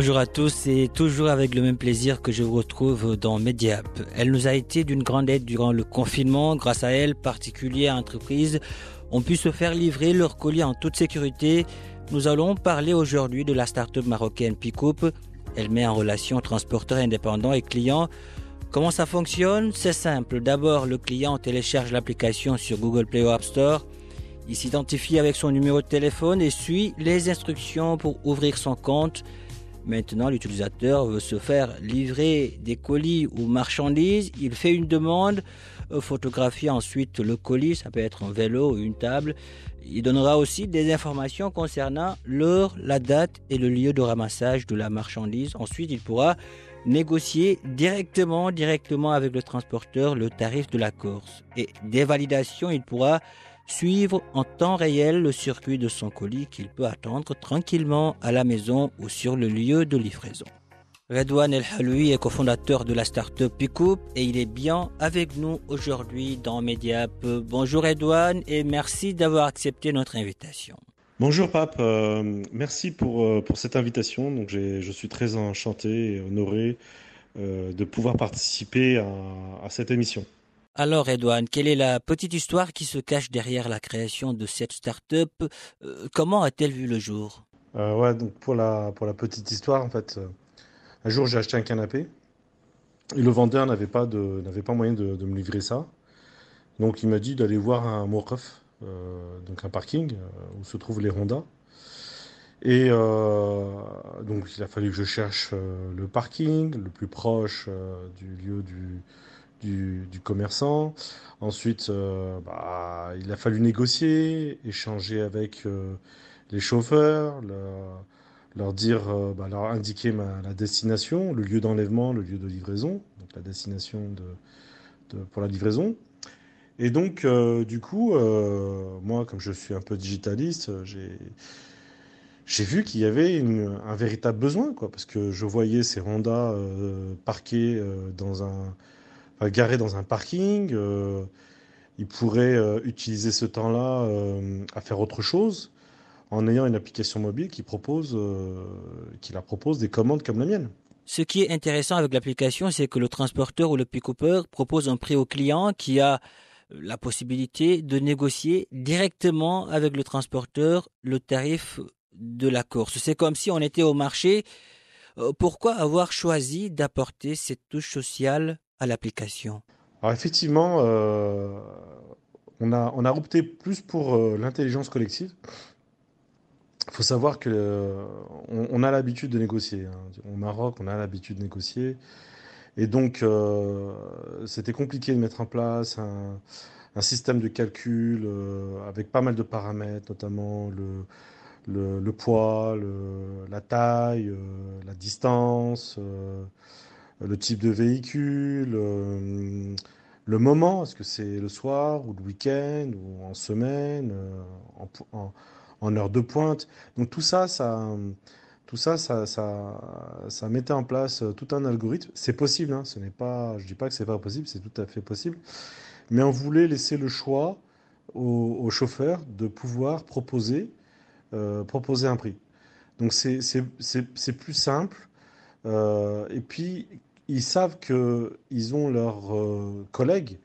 Bonjour à tous, c'est toujours avec le même plaisir que je vous retrouve dans Mediap. Elle nous a été d'une grande aide durant le confinement. Grâce à elle, particuliers entreprises ont pu se faire livrer leurs colis en toute sécurité. Nous allons parler aujourd'hui de la start-up marocaine Picoup. Elle met en relation transporteurs indépendants et clients. Comment ça fonctionne? C'est simple. D'abord, le client télécharge l'application sur Google Play ou App Store. Il s'identifie avec son numéro de téléphone et suit les instructions pour ouvrir son compte. Maintenant, l'utilisateur veut se faire livrer des colis ou marchandises. Il fait une demande, euh, photographie ensuite le colis, ça peut être un vélo ou une table. Il donnera aussi des informations concernant l'heure, la date et le lieu de ramassage de la marchandise. Ensuite, il pourra négocier directement, directement avec le transporteur le tarif de la course. Et des validations, il pourra suivre en temps réel le circuit de son colis qu'il peut attendre tranquillement à la maison ou sur le lieu de livraison. Redouane El Haloui est cofondateur de la start-up Picoup et il est bien avec nous aujourd'hui dans Mediap. Bonjour Redouane et merci d'avoir accepté notre invitation. Bonjour Pape, euh, merci pour, euh, pour cette invitation. Donc je suis très enchanté et honoré euh, de pouvoir participer à cette émission. Alors Redouane, quelle est la petite histoire qui se cache derrière la création de cette start-up Euh, Comment a-t-elle vu le jour? Euh, donc pour la, pour la petite histoire, en fait, euh, un jour j'ai acheté un canapé et le vendeur n'avait pas, de, moyen de, me livrer ça. Donc il m'a dit d'aller voir un euh, donc un parking où se trouvent les Honda. Et donc il a fallu que je cherche le parking le plus proche du lieu du, du, commerçant. Ensuite, euh, bah, il a fallu négocier, échanger avec euh, les chauffeurs, leur, dire, euh, bah, leur indiquer la destination, le lieu d'enlèvement, le lieu de livraison, donc la destination de, de- pour la livraison. Et donc, du coup, moi, comme je suis un peu digitaliste, j'ai vu qu'il y avait un véritable besoin, quoi, parce que je voyais ces Honda parqués dans un, enfin, garés dans un parking. euh, ils pourraient euh, utiliser ce temps-là euh, à faire autre chose en ayant une application mobile qui propose, euh, qui la propose des commandes comme la mienne. Ce qui est intéressant avec l'application, c'est que le transporteur ou le pick-upper propose un prix au client qui a la possibilité de négocier directement avec le transporteur le tarif de la course. C'est comme si on était au marché. Euh, Pourquoi avoir choisi d'apporter cette touche sociale l'application effectivement, euh, on a, on a opté plus pour euh, l'intelligence collective. Il faut savoir que euh, on, a l'habitude de négocier. hein. Au Maroc, on a l'habitude de négocier. Et donc, c'était compliqué de mettre en place un, système de calcul avec pas mal de paramètres, notamment le, poids, la taille, la distance, le type de véhicule, euh, le moment, est-ce que c'est le soir ou le week-end ou en semaine, euh, en, en- heure de pointe. Donc tout ça, ça, tout ça, ça, ça, mettait en place euh, tout un algorithme. C'est possible, hein, ce n'est pas, je dis pas que c'est pas possible, c'est tout à fait possible. Mais on voulait laisser le choix aux, aux chauffeurs de pouvoir proposer, proposer un prix. Donc c'est plus simple. Et puis, ils savent qu'ils ont leurs euh, collègues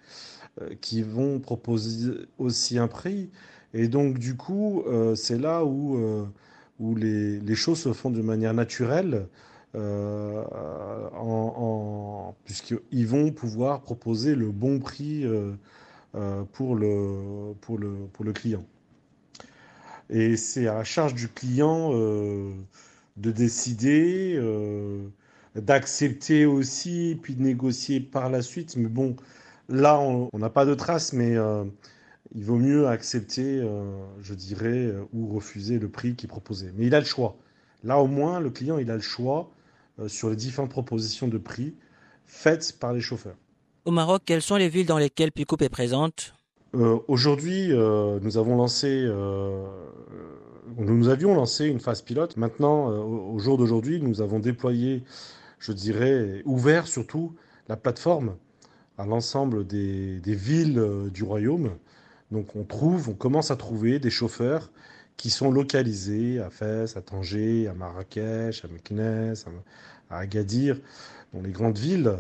euh, qui vont proposer aussi un prix. Et donc, du coup, euh, c'est là où, où les, les choses se font de manière naturelle en, puisqu'ils vont pouvoir proposer le bon prix pour, le, pour, le, pour le client. Et c'est à la charge du client de décider, d'accepter aussi, puis de négocier par la suite. Mais bon, là, on n'a pas de traces, mais il vaut mieux accepter, euh, je dirais, euh, ou refuser le prix qui est proposé. Mais il a le choix. Là, au moins, le client, il a le choix euh, sur les différentes propositions de prix faites par les chauffeurs. Au Maroc, quelles sont les villes dans lesquelles Picoup est présente? Aujourd'hui, nous avons lancé, nous avions lancé une phase pilote. Maintenant, au jour d'aujourd'hui, nous avons déployé, je dirais, ouvert surtout la plateforme à l'ensemble des, villes du royaume donc on trouve, on commence à trouver des chauffeurs qui sont localisés à Fès, à Tanger, à Marrakech, à Meknès, à Agadir, dans les grandes villes.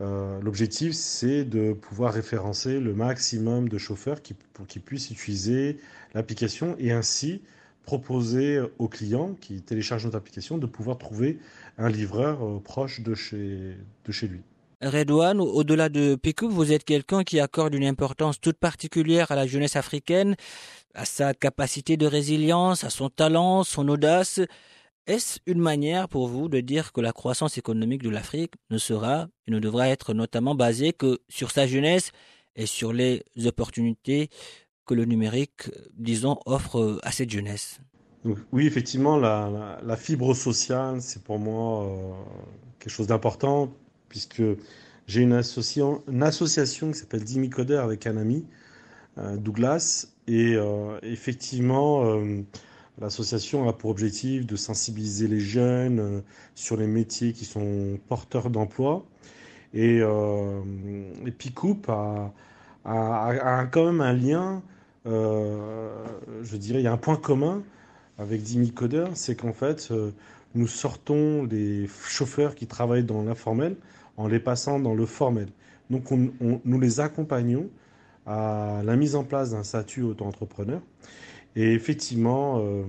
Euh, l'objectif, c'est de pouvoir référencer le maximum de chauffeurs qui, pour qu'ils puissent utiliser l'application et ainsi proposer aux clients qui téléchargent notre application de pouvoir trouver un livreur euh, proche de chez, de chez lui. Redouane, au-delà de Picoup, vous êtes quelqu'un qui accorde une importance toute particulière à la jeunesse africaine, à sa capacité de résilience, à son talent, son audace. Est-ce une manière pour vous de dire que la croissance économique de l'Afrique ne sera et ne devra être notamment basée que sur sa jeunesse et sur les opportunités que le numérique, disons, offre à cette jeunesse Oui, effectivement, la, fibre sociale, c'est pour moi euh, quelque chose d'important puisque j'ai une, association, qui s'appelle Dimicoder avec un ami, euh, Douglas, et euh, effectivement, euh, l'association a pour objectif de sensibiliser les jeunes sur les métiers qui sont porteurs d'emploi. Et, et Picoup a, a, quand même un lien, je dirais, il y a un point commun avec Dimicoder, c'est qu'en fait, nous sortons des chauffeurs qui travaillent dans l'informel en les passant dans le formel. Donc nous les accompagnons à la mise en place d'un statut auto-entrepreneur. Et effectivement, euh,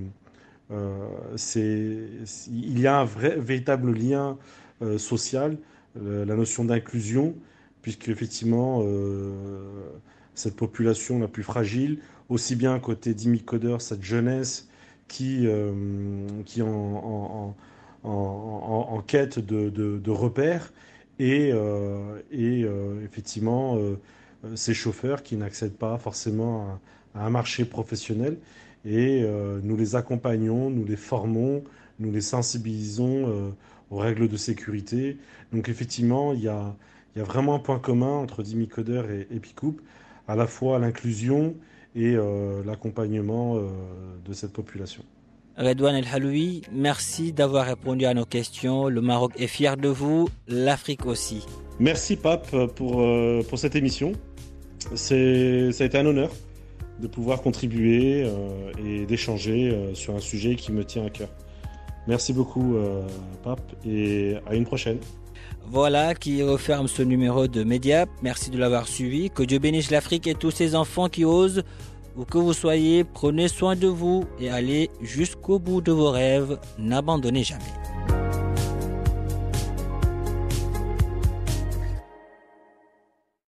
euh, il y a un vrai, véritable lien euh, social, la notion d'inclusion, puisque effectivement, cette population la plus fragile, aussi bien côté d'Imicodeur, cette jeunesse qui, qui en, en, quête de, de repères, et, euh, et euh, effectivement euh, ces chauffeurs qui n'accèdent pas forcément à, un marché professionnel et nous les accompagnons, nous les formons, nous les sensibilisons aux règles de sécurité. Donc effectivement, il y a, y a vraiment un point commun entre Dimicoder et Epicoup, à la fois l'inclusion et l'accompagnement de cette population. Redouane El Haloui, merci d'avoir répondu à nos questions. Le Maroc est fier de vous, l'Afrique aussi. Merci Pape pour, euh, pour cette émission. Ça a été un honneur de pouvoir contribuer euh, et d'échanger euh, sur un sujet qui me tient à cœur. Merci beaucoup Pape et à une prochaine. Voilà qui referme ce numéro de Mediap. Merci de l'avoir suivi. Que Dieu bénisse l'Afrique et tous ses enfants qui osent où que vous soyez, prenez soin de vous et allez jusqu'au bout de vos rêves. N'abandonnez jamais.